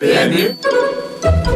PMU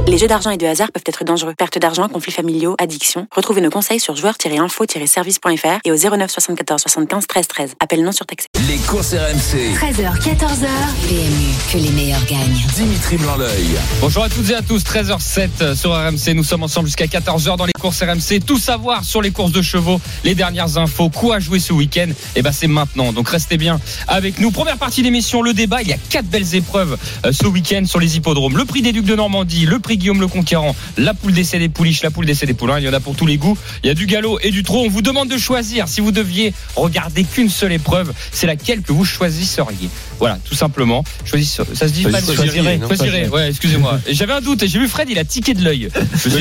Les jeux d'argent et de hasard peuvent être dangereux. Perte d'argent, conflits familiaux, addiction. Retrouvez nos conseils sur joueurs-info-service.fr et au 09 74 75 13 13. Appel non surtaxé. Les courses RMC. 13h, 14h. PMU, que les meilleurs gagnent. Dimitri Blanc-L'œil. Bonjour à toutes et à tous, 13h07 sur RMC. Nous sommes ensemble jusqu'à 14h dans les courses RMC. Tout savoir sur les courses de chevaux, les dernières infos, quoi jouer ce week-end? Et ben c'est maintenant. Donc restez bien avec nous. Première partie d'émission, le débat. Il y a quatre belles épreuves euh, ce week-end sur les hippodromes. Le prix des Ducs de Normandie, le prix Guillaume le Conquérant, la poule d'essai des pouliches, la poule d'essai des poulains. Il y en a pour tous les goûts. Il y a du galop et du trot. On vous demande de choisir. Si vous deviez regarder qu'une seule épreuve, c'est laquelle que vous choisisseriez? Voilà, tout simplement. Choisissez. Ça se dit pas Choisirez, Choisirez. Ouais, excusez-moi. J'avais un doute et j'ai vu Fred, il a tiqué de l'œil.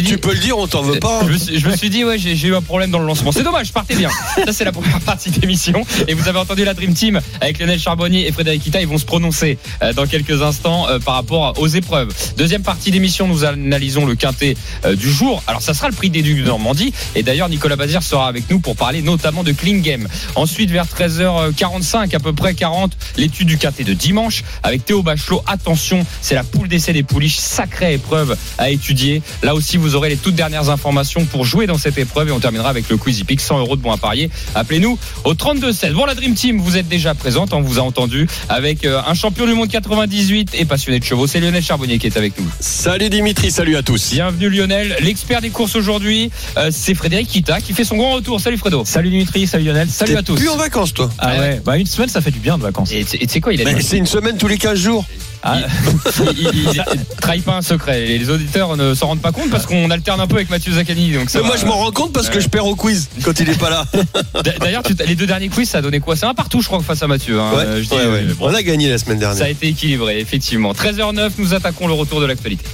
Tu peux le dire, on t'en veut pas. je me, suis, je me suis dit, ouais, j'ai j'ai eu un problème dans le lancement. C'est dommage, partez bien. Ça, c'est la première partie d'émission. Et vous avez entendu la Dream Team avec Lionel Charbonnier et Frédéric Kita. Ils vont se prononcer euh, dans quelques instants euh, par rapport aux épreuves. Deuxième partie d'émission, nous analysons le quintet euh, du jour. Alors, ça sera le prix des Ducs de Normandie. Et d'ailleurs, Nicolas Bazir sera avec nous pour parler notamment de Clean Game. Ensuite, vers 13h45, à peu près 40, l'étude du quintet de dimanche avec Théo Bachelot. Attention, c'est la poule d'essai des pouliches. Sacrée épreuve à étudier. Là aussi, vous aurez les toutes dernières informations pour jouer dans cette épreuve et on terminera avec le quiz hippique 100 euros de bons à parier. Appelez-nous au 32 16. Bon, la Dream Team, vous êtes déjà présente, on vous a entendu avec euh, un champion du monde 98 et passionné de chevaux. C'est Lionel Charbonnier qui est avec nous. Salut Dimitri, salut à tous. Bienvenue Lionel, l'expert des courses aujourd'hui, euh, c'est Frédéric Kita qui fait son grand retour. Salut Fredo. Salut Dimitri, salut Lionel. Salut à tous. Plus en vacances, toi. Ah ouais, bah une semaine ça fait du bien de vacances. Et tu sais quoi, il a c'est une semaine tous les 15 jours. Ah, il, il- il- il trahit pas un secret. Les auditeurs ne s'en rendent pas compte parce qu'on alterne un peu avec Mathieu Zaccani. Donc ça Mais va. moi, je m'en rends compte parce que je perds au quiz quand il est pas là. D'ailleurs, les deux derniers quiz, ça a donné quoi? C'est un partout, je crois, face à Mathieu. hein. Ouais, Euh, je dis, ouais, ouais. bon, On a gagné la semaine ça a dernière. été équilibré, effectivement. 13h09, nous attaquons le retour de l'actualité.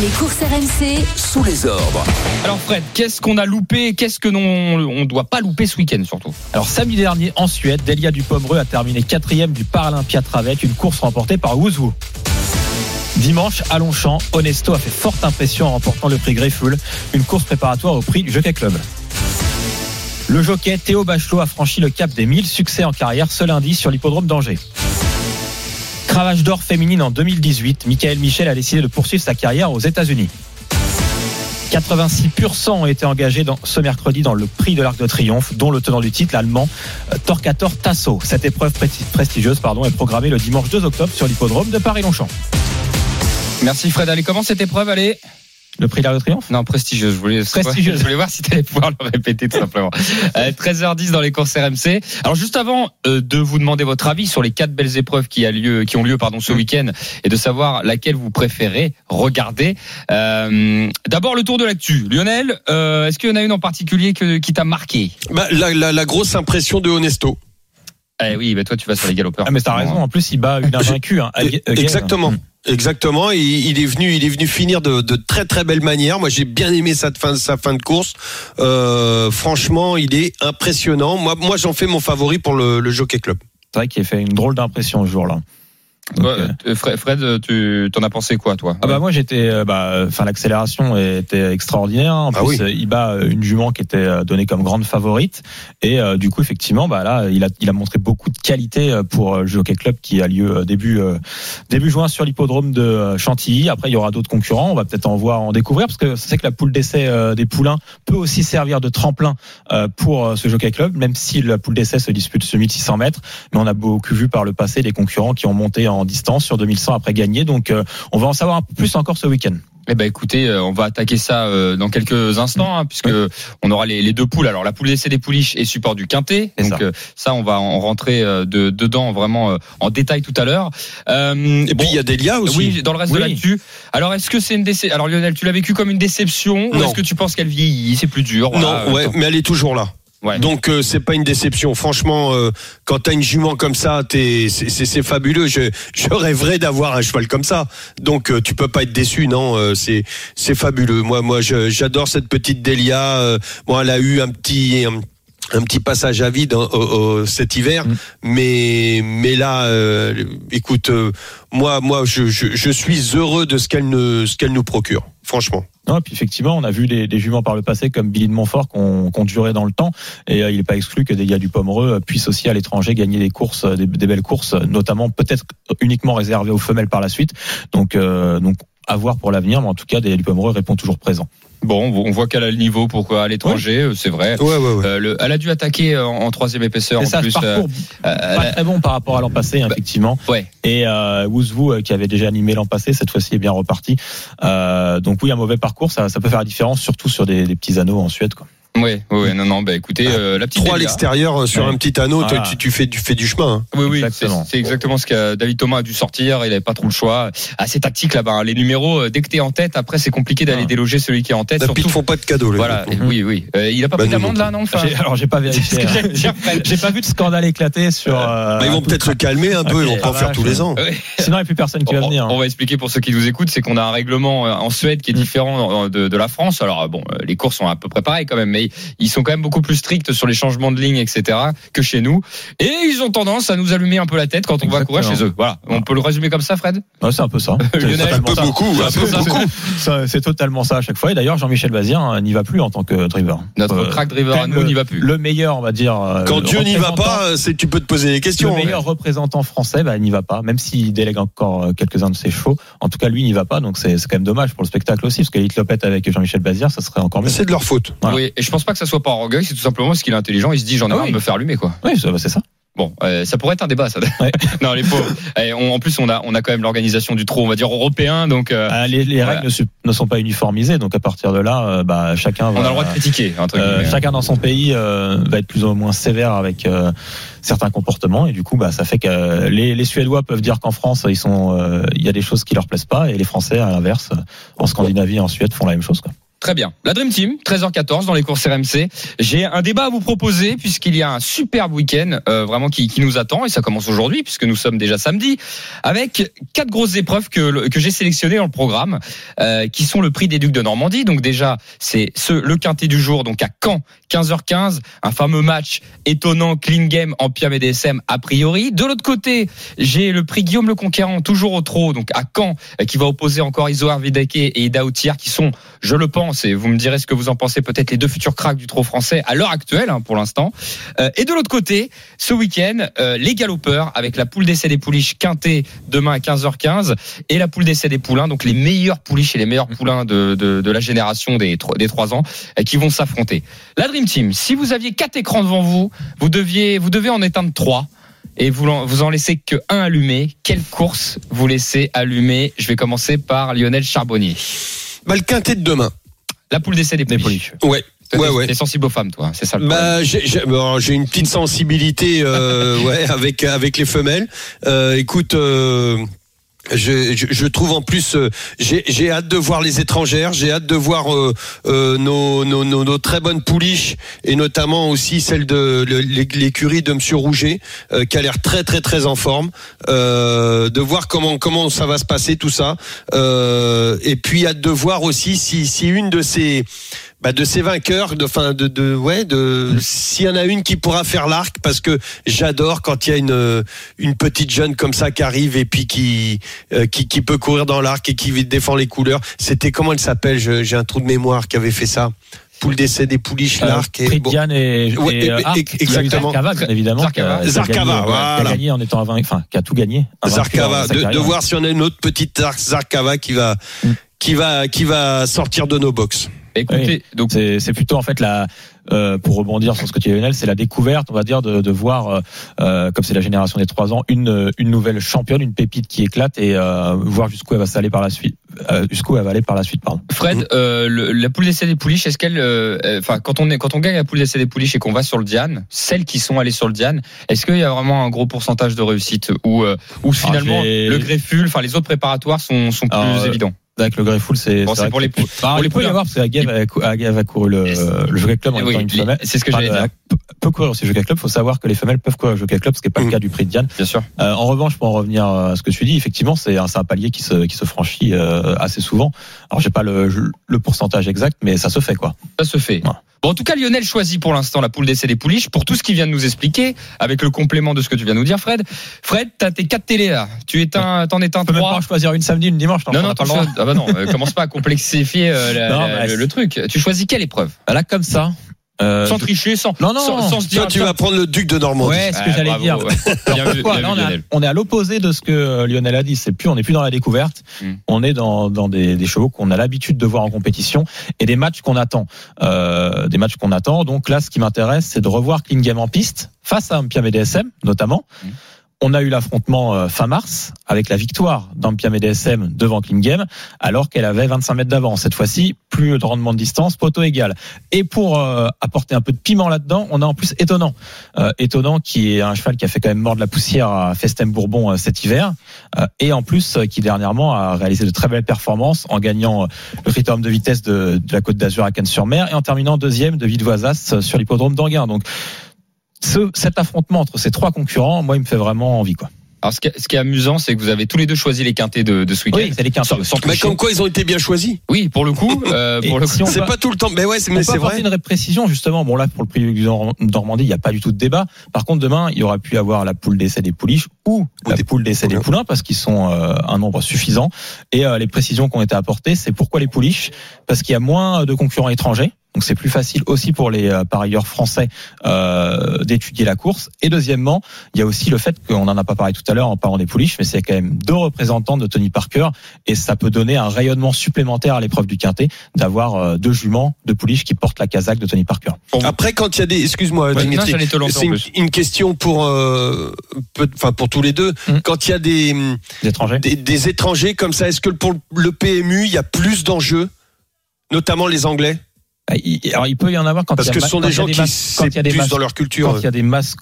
Les courses RMC, Sous les ordres. Alors Fred, qu'est-ce qu'on a loupé Qu'est-ce que non on doit pas louper ce week-end surtout? Alors samedi dernier en Suède, Delia Dupomereux a terminé quatrième du Paralympia Travec, une course remportée par Wouzou. Dimanche, à Longchamp, Honesto a fait forte impression en remportant le prix Greyful, une course préparatoire au prix du Jockey Club. Le jockey Théo Bachelot a franchi le cap des 1000 succès en carrière ce lundi sur l'hippodrome d'Angers. Cravage d'or féminine en 2018, Michael Michel a décidé de poursuivre sa carrière aux États-Unis. 86% ont été engagés ce mercredi dans le prix de l'Arc de Triomphe, dont le tenant du titre, l'Allemand euh, Torquator Tasso. Cette épreuve presti- prestigieuse est programmée le dimanche 2 octobre sur l'hippodrome de Paris-Longchamp. Merci Fred. Allez, comment cette épreuve Allez. Le prix de l'Arc de Triomphe? Non, prestigieuse. Je voulais, Prestigieuse. Je voulais voir si tu allais pouvoir le répéter tout simplement. Euh, 13h10 dans les courses RMC. Alors juste avant euh, de vous demander votre avis sur les quatre belles épreuves qui, a lieu, qui ont lieu pardon, ce week-end et de savoir laquelle vous préférez regarder. Euh, D'abord le tour de l'actu. Lionel, euh, est-ce qu'il y en a une en particulier que, qui t'a marqué? Bah, la, la- la grosse impression de Honesto. Eh oui, bah toi tu vas sur les galopeurs. Ah mais t'as raison, en plus il bat une invaincue. Hein, Alge- Again. Exactement. Mm. Exactement, il, est venu, il est venu finir de, de très très belle manière. Moi, j'ai bien aimé sa fin, sa fin de course. Euh, franchement, il est impressionnant. Moi, moi, j'en fais mon favori pour le, le Jockey Club. C'est vrai qu'il a fait une drôle d'impression ce jour-là. Toi, euh, euh, Fred, Fred, tu t'en as pensé quoi toi Ah bah moi j'étais euh, bah enfin l'accélération était extraordinaire en Ah plus oui. euh, il bat euh, une jument qui était euh, donnée comme grande favorite. Et euh, du coup effectivement bah là il a il a montré beaucoup de qualité euh, pour euh, le Jockey Club qui a lieu euh, début euh, début juin sur l'hippodrome de euh, Chantilly. Après il y aura d'autres concurrents. On va peut-être en voir en découvrir parce que c'est que la poule d'essai euh, des poulains peut aussi servir de tremplin euh, pour euh, ce Jockey Club même si la poule d'essai se dispute sur 1600 mètres. Mais on a beaucoup vu par le passé des concurrents qui ont monté en distance sur 2100 après gagner donc euh, on va en savoir un peu plus encore ce week-end Eh ben écoutez, euh, on va attaquer ça euh, dans quelques instants, hein, puisque on aura les, les deux poules. Alors la poule d'essai des pouliches et support du quintet. Donc ça. euh, ça, on va en rentrer euh, de, dedans vraiment euh, en détail tout à l'heure. Euh, Et bon, puis il y a Delia aussi. oui, dans le reste Oui. de l'actu. Alors est-ce que c'est une déception Alors Lionel, tu l'as vécu comme une déception ou est-ce que tu penses qu'elle vieillit C'est plus dur. voilà. non, ouais, mais elle est toujours là. Ouais. Donc euh, c'est pas une déception. Franchement, euh, quand t'as une jument comme ça, t'es, c'est, fabuleux. Je, je rêverais d'avoir un cheval comme ça. Donc euh, tu peux pas être déçu, non euh, C'est, c'est fabuleux. Moi, moi, j'adore cette petite Delia. Euh, bon, elle a eu un petit. Un, un petit passage à vide hein, au- au- cet hiver, Mm. mais mais là, euh, écoute, euh, moi moi je, je, je suis heureux de ce qu'elle ne ce qu'elle nous procure. Franchement. Non, et effectivement, on a vu des, juments par le passé comme Billy de Montfort qui ont duré dans le temps. Et euh, il n'est pas exclu que des gars du Pomereux puissent aussi à l'étranger gagner des courses, euh, des, belles courses, notamment peut-être uniquement réservées aux femelles par la suite. Donc, euh, donc à voir pour l'avenir, mais en tout cas, des du Pomereux répond toujours présent. Bon, on voit qu'elle a le niveau pourquoi à l'étranger, euh, c'est vrai. Ouais, ouais, ouais. Euh, le- elle a dû attaquer en, en troisième épaisseur ça, plus. parcours euh, pas très bon par rapport à l'an passé, Bah, effectivement. ouais. Et euh, Wouzvou, euh, qui avait déjà animé l'an passé, cette fois-ci est bien reparti. Euh, donc oui, un mauvais parcours, ça, ça peut faire la différence, surtout sur des, des petits anneaux en Suède. Quoi. Ouais, ouais, ouais, non, non, bah écoutez, euh, la petite Trois à l'extérieur euh, sur Ouais. un petit anneau, Voilà. tu, tu fais, tu fais du chemin. hein. Oui, oui, c'est Exactement. c'est exactement ce que David Thomas a dû sortir. Il avait pas trop le choix. Assez tactique là-bas. hein. Les numéros, euh, dès que t'es en tête, après c'est compliqué d'aller Ah. déloger celui qui est en tête. Ils Surtout, te font pas de cadeaux. les voilà. oui, oui. Euh, il a pas Bah, pris d'amende là, non enfin, Alors j'ai pas vérifié. hein. J'ai pas vu de scandale éclater sur. euh, Bah, ils vont peut-être se calmer un peu, ils vont Ok. pas en Ah, faire tous les ans. Sinon, il n'y a plus personne qui va venir. hein. On va expliquer pour ceux qui nous écoutent, c'est qu'on a un règlement euh, en Suède qui est Mm. différent de, la France. Alors bon, les courses sont à peu près pareilles quand même, mais ils sont quand même beaucoup plus stricts sur les changements de ligne, etc. que chez nous. Et ils ont tendance à nous allumer un peu la tête quand on va courir Exactement. chez eux. Voilà, on peut le résumer comme ça, Fred? Ouais, c'est un peu ça. C'est Lionel, peu ça. beaucoup, C'est totalement ça à chaque fois. Et d'ailleurs, Jean-Michel Bazir hein, n'y va plus en tant que driver. Notre Euh, crack driver à nous le- n'y va plus. Le meilleur, on va dire. euh, Quand le Dieu n'y va pas, c'est tu peux te poser des Le questions. hein. meilleur représentant français, bah, il n'y va pas, même s'il délègue encore euh, quelques-uns de ses chevaux. En tout cas, lui, il n'y va pas, donc c'est c'est quand même dommage pour le spectacle aussi, parce qu'Elite Lopette avec Jean-Michel Bazir, ça serait encore mieux. C'est de leur faute. Voilà. Oui, et je pense pas que ça soit par orgueil, c'est tout simplement parce qu'il est intelligent. Il se dit j'en ai Ah marre oui. de me faire allumer quoi. Oui, c'est ça. Bon, euh, ça pourrait être un débat ça. Ouais. non, les pauvres. Et on- en plus, on a on a quand même l'organisation du trot, on va dire européen, donc euh, Ah, les les Voilà. règles ne, sont pas uniformisées, donc à partir de là, euh, bah, chacun va. on a le droit de critiquer entre Euh, guillemets. chacun dans son pays euh, va être plus ou moins sévère avec euh, certains comportements et du coup bah ça fait que euh, les, les Suédois peuvent dire qu'en France ils sont euh, il y a des choses qui leur plaisent pas et les Français à l'inverse euh, en Scandinavie et en Suède font la même chose quoi. Très bien. La Dream Team, 13h14 dans les courses RMC. J'ai un débat à vous proposer puisqu'il y a un superbe week-end euh, vraiment qui, qui nous attend et ça commence aujourd'hui puisque nous sommes déjà samedi avec quatre grosses épreuves que, que j'ai sélectionnées dans le programme euh, qui sont le prix des Ducs de Normandie. Donc déjà, c'est ce, le quintet du jour donc à Caen, 15h15, un fameux match étonnant clean game en et DSM a priori. De l'autre côté, j'ai le prix Guillaume le Conquérant toujours au trot donc à Caen euh, qui va opposer encore Isoar Videke et Ida Outier qui sont je le pense, et vous me direz ce que vous en pensez, peut-être les deux futurs cracks du trot français à l'heure actuelle, hein, pour l'instant. Euh, et de l'autre côté, ce week-end, euh, les galopeurs avec la poule d'essai des pouliches quintée demain à 15h15 et la poule d'essai des poulains, donc les meilleurs pouliches et les meilleurs poulains de, de, la génération des, des 3 ans euh, qui vont s'affronter. La Dream Team, si vous aviez quatre écrans devant vous, vous deviez, vous devez en éteindre trois. Et vous en, vous en laissez que un allumé. Quelle course vous laissez allumer? Je vais commencer par Lionel Charbonnier. Bah, le quintet de demain. La poule d'essai des polices. Ouais. Ouais, ouais. T'es sensible aux femmes, toi. C'est ça le problème. Bah, j'ai j'ai- bon, j'ai une petite sensibilité euh, ouais, avec, avec les femelles. Euh, écoute. Euh, je, je, je trouve en plus, euh, j'ai hâte de voir les étrangères, j'ai hâte de voir euh, euh, nos, nos, nos, nos très bonnes pouliches et notamment aussi celle de l'écurie de Monsieur Rouget euh, qui a l'air très très très en forme, euh, de voir comment comment ça va se passer tout ça, euh, et puis hâte de voir aussi si si une de ces bah, de ces vainqueurs, de, fin, de, de, ouais, de, s'il y en a une qui pourra faire l'arc, parce que j'adore quand il y a une, une petite jeune comme ça qui arrive et puis qui, euh, qui, qui peut courir dans l'arc et qui défend les couleurs. C'était comment elle s'appelle? Je- J'ai un trou de mémoire qui avait fait ça. Poule d'essai des pouliches, l'arc. et- Prix de bon. Diane et, Ouais, et, et- euh, et- Arc, exactement. Zarkava, bien évidemment. Zarkava. Zarkava, gagné, euh, Qui voilà. a gagné en étant invaincu, enfin, qui a tout gagné. Zarkava, de, de voir si on a une autre petite Zar- Zarkava qui va, Mm. qui va, qui va sortir de nos box. Écoutez, donc C'est c'est plutôt en fait la euh, pour rebondir sur ce que tu dis Lionel, c'est la découverte, on va dire, de, de voir euh, euh, comme c'est la génération des trois ans, une une nouvelle championne, une pépite qui éclate et euh, voir jusqu'où elle va s'aller par la suite, euh, jusqu'où elle va aller par la suite, pardon. Fred, euh, le- la poule d'essai des pouliches, est-ce qu'elle, enfin, quand on est, quand on gagne la poule d'essai des pouliches et qu'on va sur le Diane, celles qui sont allées sur le Diane, est-ce qu'il y a vraiment un gros pourcentage de réussite ou, euh, ou finalement j'ai- le greffule, enfin les autres préparatoires sont, sont plus Alors, évidents? Avec le Greyful, c'est Bon, c'est pour les pou- Alors, pour les il peut y avoir parce qu'Agev a, a couru le, le Jockey Club en Oui, étant une femelle. c'est ce que j'allais dire. peut- courir aussi le Jockey Club. Il faut savoir que les femelles peuvent courir le Jockey Club, ce qui n'est pas Mm. le cas du prix de Diane. Bien sûr. Euh, en revanche, pour en revenir à ce que tu dis, effectivement, c'est un, un palier qui se, qui se franchit euh, assez souvent. Alors, j'ai pas le, le pourcentage exact, mais ça se fait quoi. Ça se fait. Bon, en tout cas, Lionel choisit pour l'instant la poule d'essai des pouliches pour tout ce qu'il vient de nous expliquer, avec le complément de ce que tu viens de nous dire, Fred. Fred, t'as tes quatre télés là. Tu éteins, t'en éteins On peut même trois. pas choisir une samedi, une dimanche. Non, non, t'as pas tu le droit. Ah bah non, euh, commence pas à complexifier euh, la- Non, la- bah, le, le truc. Tu choisis quelle épreuve? Bah Là, comme ça. euh, Sans tricher, sans, Non, non, sans, se dire. Toi, tu vas prendre le duc de Normandie. Ouais, ce que Ouais, j'allais dire. ouais. Bien vu, Pourquoi bien Là, vu, on, est à, Lionel. on est à l'opposé de ce que Lionel a dit. C'est plus, on n'est plus dans la découverte. Mm. On est dans, dans des, des chevaux qu'on a l'habitude de voir en compétition et des matchs qu'on attend. Euh, des matchs qu'on attend. Donc là, ce qui m'intéresse, c'est de revoir Klingame en piste face à Ampia DSM, notamment. Mm. On a eu l'affrontement euh, fin mars avec la victoire d'Ampia DSM devant Klingame, alors qu'elle avait 25 mètres d'avance. Cette fois-ci, plus de rendement de distance, poteau égal. Et pour euh, apporter un peu de piment là-dedans, on a en plus étonnant. Euh, étonnant qui est un cheval qui a fait quand même mort de la poussière à Festem Bourbon euh, cet hiver euh, et en plus qui dernièrement a réalisé de très belles performances en gagnant le critérium de vitesse de, de la Côte d'Azur à Cannes-sur-Mer et en terminant deuxième de Villevoisas sur l'hippodrome d'Anguin. Donc ce, cet affrontement entre ces trois concurrents, moi, il me fait vraiment envie. Quoi. Alors, ce qui, est- ce qui est amusant, c'est que vous avez tous les deux choisi les quintés de, de ce week-end. Oui, c'est les quintés Sans- aussi. sans Mais comme quoi, ils ont été bien choisis. Oui, pour le coup, euh, pour le si C'est pas tout le temps. Mais ouais, c'est- mais c'est vrai. une précision justement. Bon là pour le prix du Nord- Normandie, il n'y a pas du tout de débat. Par contre demain, il y aura pu avoir la poule d'essai des pouliches ou Ou la des poule d'essai des poulains. poulains parce qu'ils sont euh, un nombre suffisant. Et euh, les précisions qui ont été apportées, c'est pourquoi les pouliches? Parce qu'il y a moins de concurrents étrangers. Donc c'est plus facile aussi pour les euh, parieurs français euh, d'étudier la course. Et deuxièmement, il y a aussi le fait qu'on n'en a pas parlé tout à l'heure en parlant des pouliches, mais c'est quand même deux représentants de Tony Parker et ça peut donner un rayonnement supplémentaire à l'épreuve du quintet d'avoir euh, deux juments de pouliches qui portent la casaque de Tony Parker. Après, quand il y a des, excuse-moi, Ouais, Dimitri, j'allais te lancer c'est en une, question pour, euh, peut- enfin pour tous les deux. Mm. Quand il y a des, étrangers. des, des étrangers comme ça, est-ce que pour le PMU, il y a plus d'enjeux, notamment les Anglais, Alors il peut y en avoir quand parce il y a que ce sont des gens qui masses- quand il y a c'est des plus masses- dans leur culture.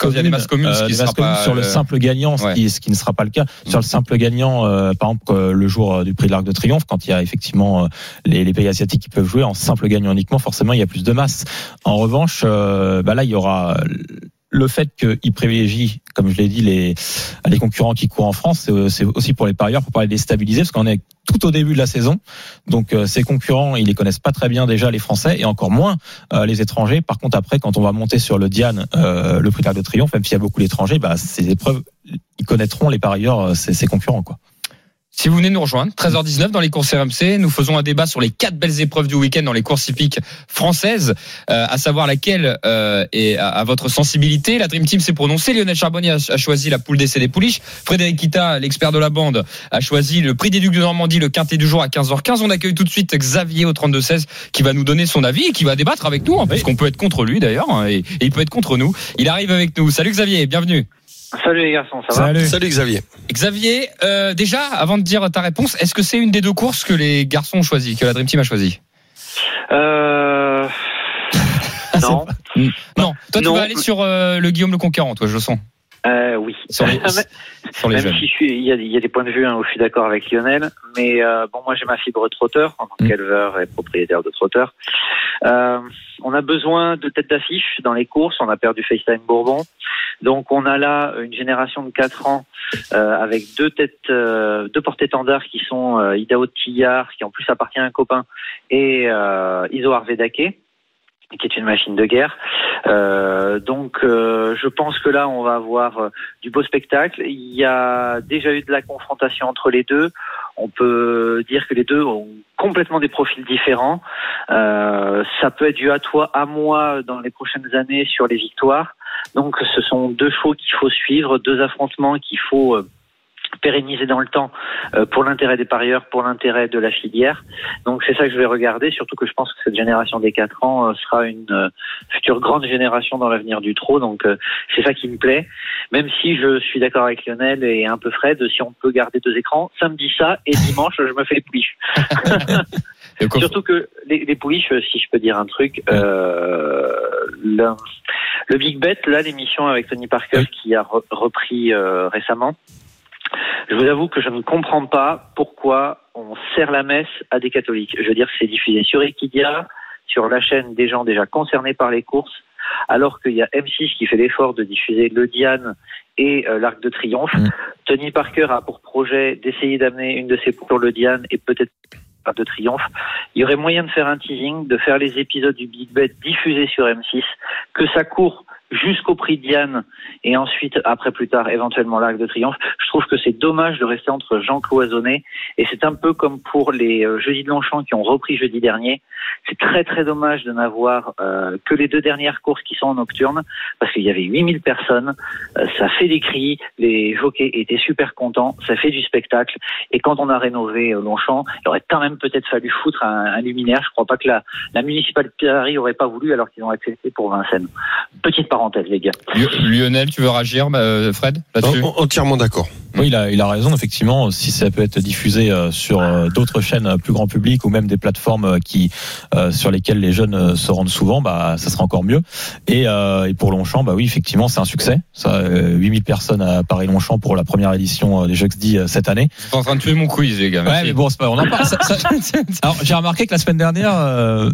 quand il y a des masses des communes, ce qui des masses communes pas, sur le euh, simple gagnant, ce, qui, ce qui ne sera pas le cas. Sur le simple gagnant, euh, par exemple euh, le jour euh, du prix de l'Arc de Triomphe, quand il y a effectivement euh, les, les pays asiatiques qui peuvent jouer en simple gagnant uniquement, forcément il y a plus de masse. En revanche, euh, bah là il y aura le fait qu'ils privilégient, comme je l'ai dit, les, concurrents qui courent en France, c'est- aussi pour les parieurs, pour pas les déstabiliser, parce qu'on est tout au début de la saison. Donc euh, ces concurrents, ils les connaissent pas très bien déjà les Français et encore moins euh, les étrangers. Par contre, après, quand on va monter sur le Diane, euh, le prix de Triomphe, même s'il y a beaucoup d'étrangers, bah, ces épreuves, ils connaîtront les parieurs, euh, ces, ces concurrents. Quoi. Si vous venez nous rejoindre, 13h19 dans les courses RMC, nous faisons un débat sur les quatre belles épreuves du week-end dans les courses hippiques françaises, euh, à savoir laquelle euh, est à, à votre sensibilité. La Dream Team s'est prononcée. Lionel Charbonnier a, a choisi la poule d'essai des pouliches. Frédéric Kita, l'expert de la bande, a choisi le prix des Ducs de Normandie, le quintet du jour à 15h15. On accueille tout de suite Xavier au 32-16 qui va nous donner son avis et qui va débattre avec nous, hein, puisqu'on peut être contre lui d'ailleurs, hein, et, et il peut être contre nous. Il arrive avec nous. Salut Xavier, bienvenue. Salut les garçons, ça va Salut. Salut Xavier. Xavier, euh, déjà, avant de dire ta réponse, est-ce que c'est une des deux courses que les garçons ont choisi, que la Dream Team a choisi euh... Non. Non, toi tu Non. vas aller sur euh, le Guillaume le Conquérant, toi, je le sens. Euh, oui. Les, Même- sur les Même jeunes. si je suis, il y a, il y a des points de vue hein, où je suis d'accord avec Lionel, mais euh, bon, moi j'ai ma fibre trotteur en tant Mm. qu'éleveur et propriétaire de trotteur. Euh, on a besoin de têtes d'affiche dans les courses. On a perdu FaceTime Bourbon, donc on a là une génération de 4 ans euh, avec deux têtes, euh, deux porte-étendards qui sont euh, Idaho Tillard, qui en plus appartient à un copain, et euh, Iso Arvedake qui est une machine de guerre. Euh, donc, euh, je pense que là, on va avoir euh, du beau spectacle. Il y a déjà eu de la confrontation entre les deux. On peut dire que les deux ont complètement des profils différents. Euh, ça peut être dû à toi, à moi, dans les prochaines années sur les victoires. Donc, ce sont deux chevaux qu'il faut suivre, deux affrontements qu'il faut euh, pérenniser dans le temps euh, pour l'intérêt des parieurs, pour l'intérêt de la filière. Donc c'est ça que je vais regarder, surtout que je pense que cette génération des 4 ans euh, sera une euh, future grande génération dans l'avenir du trot. Donc c'est ça qui me plaît. Même si je suis d'accord avec Lionel et un peu Fred, si on peut garder deux écrans, samedi ça et dimanche je me fais les pouliches. Surtout que les, les pouliches, si je peux dire un truc, euh, le, le Big Bet, là, l'émission avec Tony Parker qui a re- repris euh, récemment, je vous avoue que je ne comprends pas pourquoi on sert la messe à des catholiques. Je veux dire, c'est diffusé sur Equidia, sur la chaîne des gens déjà concernés par les courses, alors qu'il y a M6 qui fait l'effort de diffuser le Diane et euh, l'Arc de Triomphe. Mm. Tony Parker a pour projet d'essayer d'amener une de ses pour le Diane et peut-être Arc de Triomphe. Il y aurait moyen de faire un teasing, de faire les épisodes du Big Bet diffusés sur M6, que ça court jusqu'au prix de Diane et ensuite, après plus tard, éventuellement l'Arc de Triomphe. Je trouve que c'est dommage de rester entre gens cloisonnés et c'est un peu comme pour les euh, Jeudis de Longchamp qui ont repris jeudi dernier. C'est très très dommage de n'avoir euh, que les deux dernières courses qui sont en nocturne parce qu'il y avait 8000 personnes. Euh, ça fait des cris, les jockeys étaient super contents, ça fait du spectacle et quand on a rénové Longchamp, il aurait quand même peut-être fallu foutre un, luminaire. Je crois pas que la, la municipalité de Paris aurait pas voulu alors qu'ils ont accepté pour Vincennes. Petite parenthèse les gars. Lionel, tu veux réagir, euh, Fred, là-dessus? Entièrement d'accord. Oui, il a, il a raison. Effectivement, si ça peut être diffusé euh, sur euh, d'autres chaînes euh, plus grand public ou même des plateformes qui euh, sur lesquelles les jeunes se rendent souvent, bah ça sera encore mieux. Et, euh, et pour Longchamp, bah oui, effectivement, c'est un succès. Ça, euh, 8000 personnes à Paris Longchamp pour la première édition des Jeux euh, cette année. T'es en train de tuer mon quiz, les gars. Ouais, mais bon, c'est pas, on en parle. Ça- ça- Alors, j'ai remarqué que la semaine dernière, euh,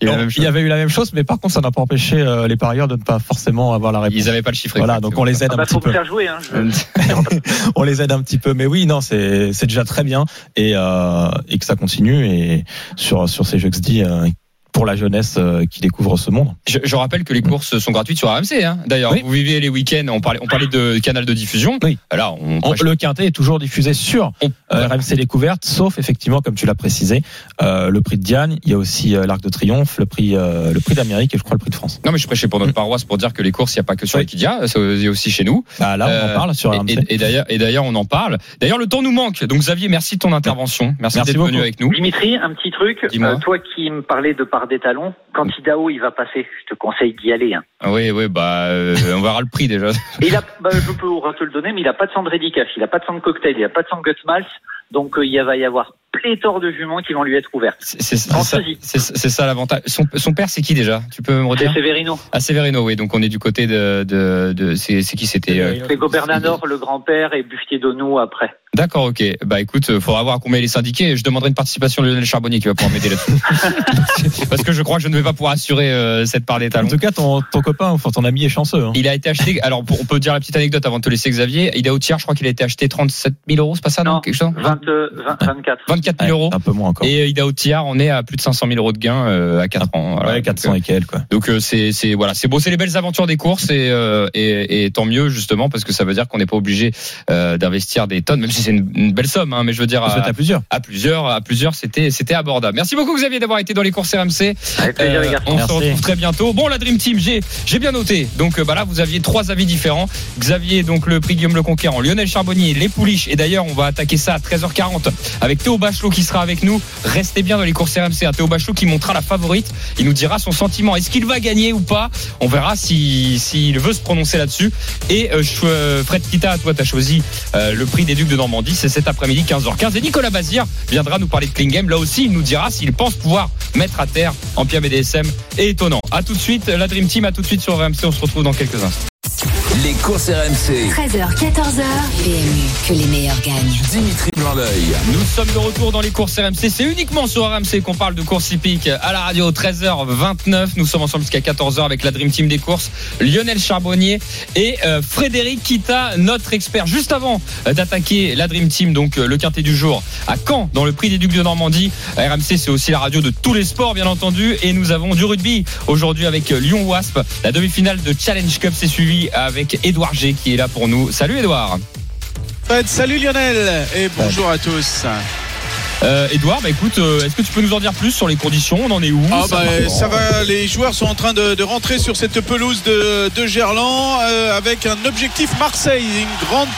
Il y non, il avait eu la même chose, mais par contre, ça n'a pas empêché euh, les parieurs de ne pas forcément avoir la réponse. Ils avaient pas le chiffre. Voilà, donc on les aide Ah un bah, petit faut peu. faire jouer. Hein, je- on les aide un petit peu, mais oui, non, c'est c'est déjà très bien et euh, et que ça continue et sur sur ces jeux XD euh, pour la jeunesse euh, qui découvre ce monde. Je, je rappelle que les courses sont gratuites sur RMC. Hein. D'ailleurs, Oui. vous vivez les week-ends. On parlait, on parlait de canal de diffusion. Oui. Là, on, On- le quintet est toujours diffusé sur on- euh, RMC Découverte, sauf effectivement, comme tu l'as précisé, euh, le prix de Diane. Il y a aussi euh, l'Arc de Triomphe, le prix euh, le prix d'Amérique et je crois le prix de France. Non, mais je prêchais pour notre paroisse pour dire que les courses, il n'y a pas que sur Oui. Equidia, c'est il y a aussi chez nous. Bah, là, on Euh, en parle sur RMC. Et, et- et d'ailleurs, et d'ailleurs, on en parle. D'ailleurs, le temps nous manque. Donc, Xavier, merci de ton intervention. Merci, Merci d'être venu avec nous. Dimitri, un petit truc. Euh, toi qui me parlais de part des talons, quand Idaho il va passer, je te conseille d'y aller. Hein. Ah Oui, oui, bah, euh, on verra le prix déjà. Il a, bah, je peux te le donner, mais il a pas de sang de Redicaf, il a pas de sang de cocktail, il a pas de sang de Gutsmals, donc euh, il va y avoir pléthore de juments qui vont lui être ouvertes. C'est c'est- c'est En ça, c'est- c'est l'avantage. Son, son père, c'est qui déjà? Tu peux me C'est redire Severino. Ah, Severino, oui. Donc, on est du côté de. de, de c'est c'est qui c'était euh, C'est Gobernador, le grand-père, et Buffetier d'Onou après. D'accord, ok. Bah écoute, euh, faudra voir combien il est syndiqué. Je demanderai une participation de Lionel Charbonnier qui va pouvoir m'aider là-dessus. Parce que je crois que je ne vais pas pouvoir assurer euh, cette part des En talons. tout cas, ton, ton copain, enfin ton ami est chanceux. hein. Il a été acheté. Alors, on peut dire la petite anecdote avant de te laisser, Xavier. Il est au tiers, je crois qu'il a été acheté 37 000 euros, c'est pas ça, non, Non, Quelque chose? 20, euh, 20, 24. 24 Ouais, 000 euros. un peu moins encore. Et euh, Ida Outiar, on est à plus de 500 000 euros de gains euh, à 4 ans. Voilà. ouais, 400 et quelques. Quoi. Donc euh, c'est c'est voilà, c'est beau, c'est les belles aventures des courses et, euh, et et tant mieux justement parce que ça veut dire qu'on n'est pas obligé euh, d'investir des tonnes, même si c'est une, une belle somme. Hein, mais je veux dire à, à plusieurs. à plusieurs, à plusieurs, c'était c'était abordable. Merci beaucoup Xavier d'avoir été dans les courses RMC. Avec plaisir, Euh, les garçons. on Merci. se retrouve très bientôt. Bon, la Dream Team, j'ai j'ai bien noté. Donc euh, bah là, vous aviez trois avis différents. Xavier, donc le prix Guillaume Le Conquérant, Lionel Charbonnier, les Pouliches. Et d'ailleurs, on va attaquer ça à 13h40 avec Théo Bachelot qui sera avec nous. Restez bien dans les courses RMC. Théo Bachelot qui montrera la favorite. Il nous dira son sentiment. Est-ce qu'il va gagner ou pas? On verra si s'il veut se prononcer là-dessus. Et euh, euh, Fred Kita, toi, tu as choisi euh, le prix des Ducs de Normandie. C'est cet après-midi 15h15. Et Nicolas Bazir viendra nous parler de Clean. Là aussi, il nous dira s'il pense pouvoir mettre à terre en BDSM. Et étonnant. À tout de suite, la Dream Team. À tout de suite sur RMC. On se retrouve dans quelques instants. Les courses RMC. 13h, 14h. PMU, que les meilleurs gagnent. Dimitri Blanc-L'œil. Nous sommes de retour dans les courses RMC. C'est uniquement sur RMC qu'on parle de courses hippiques à la radio 13h29. Nous sommes ensemble jusqu'à 14h avec la Dream Team des courses, Lionel Charbonnier et euh, Frédéric Kita, notre expert. Juste avant euh, d'attaquer la Dream Team, donc euh, le quintet du jour à Caen, dans le prix des Ducs de Normandie. RMC, c'est aussi la radio de tous les sports, bien entendu. Et nous avons du rugby aujourd'hui avec euh, Lyon Wasp. La demi-finale de Challenge Cup s'est suivie avec Édouard G qui est là pour nous. Salut Édouard. Salut Lionel et bonjour à tous. Euh, Edouard, bah écoute, euh, est-ce que tu peux nous en dire plus sur les conditions On en est où Ah bah, ça va, les joueurs sont en train de, de rentrer sur cette pelouse de, de Gerland euh, avec un objectif Marseille, une grande,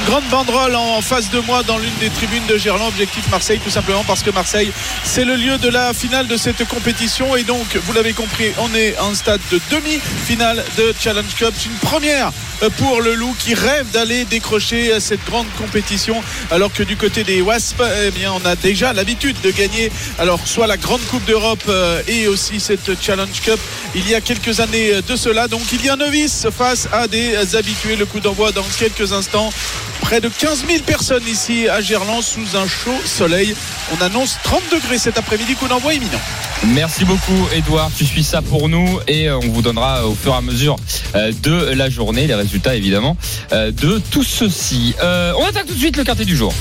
une grande banderole en face de moi dans l'une des tribunes de Gerland. Objectif Marseille tout simplement parce que Marseille c'est le lieu de la finale de cette compétition et donc vous l'avez compris, on est en stade de demi-finale de Challenge Cup, une première pour le Loup qui rêve d'aller décrocher cette grande compétition alors que du côté des Wasps, eh bien on a déjà l'habitude de gagner alors soit la grande coupe d'Europe euh, et aussi cette Challenge Cup. Il y a quelques années de cela donc il y a un novice face à des habitués. Le coup d'envoi dans quelques instants. Près de 15 000 personnes ici à Gerland sous un chaud soleil. On annonce 30 degrés cet après-midi. Coup d'envoi imminent. Merci beaucoup Edouard, tu suis ça pour nous et euh, on vous donnera au fur et à mesure euh, de la journée les résultats évidemment euh, de tout ceci. Euh, on attaque tout de suite le quartier du jour.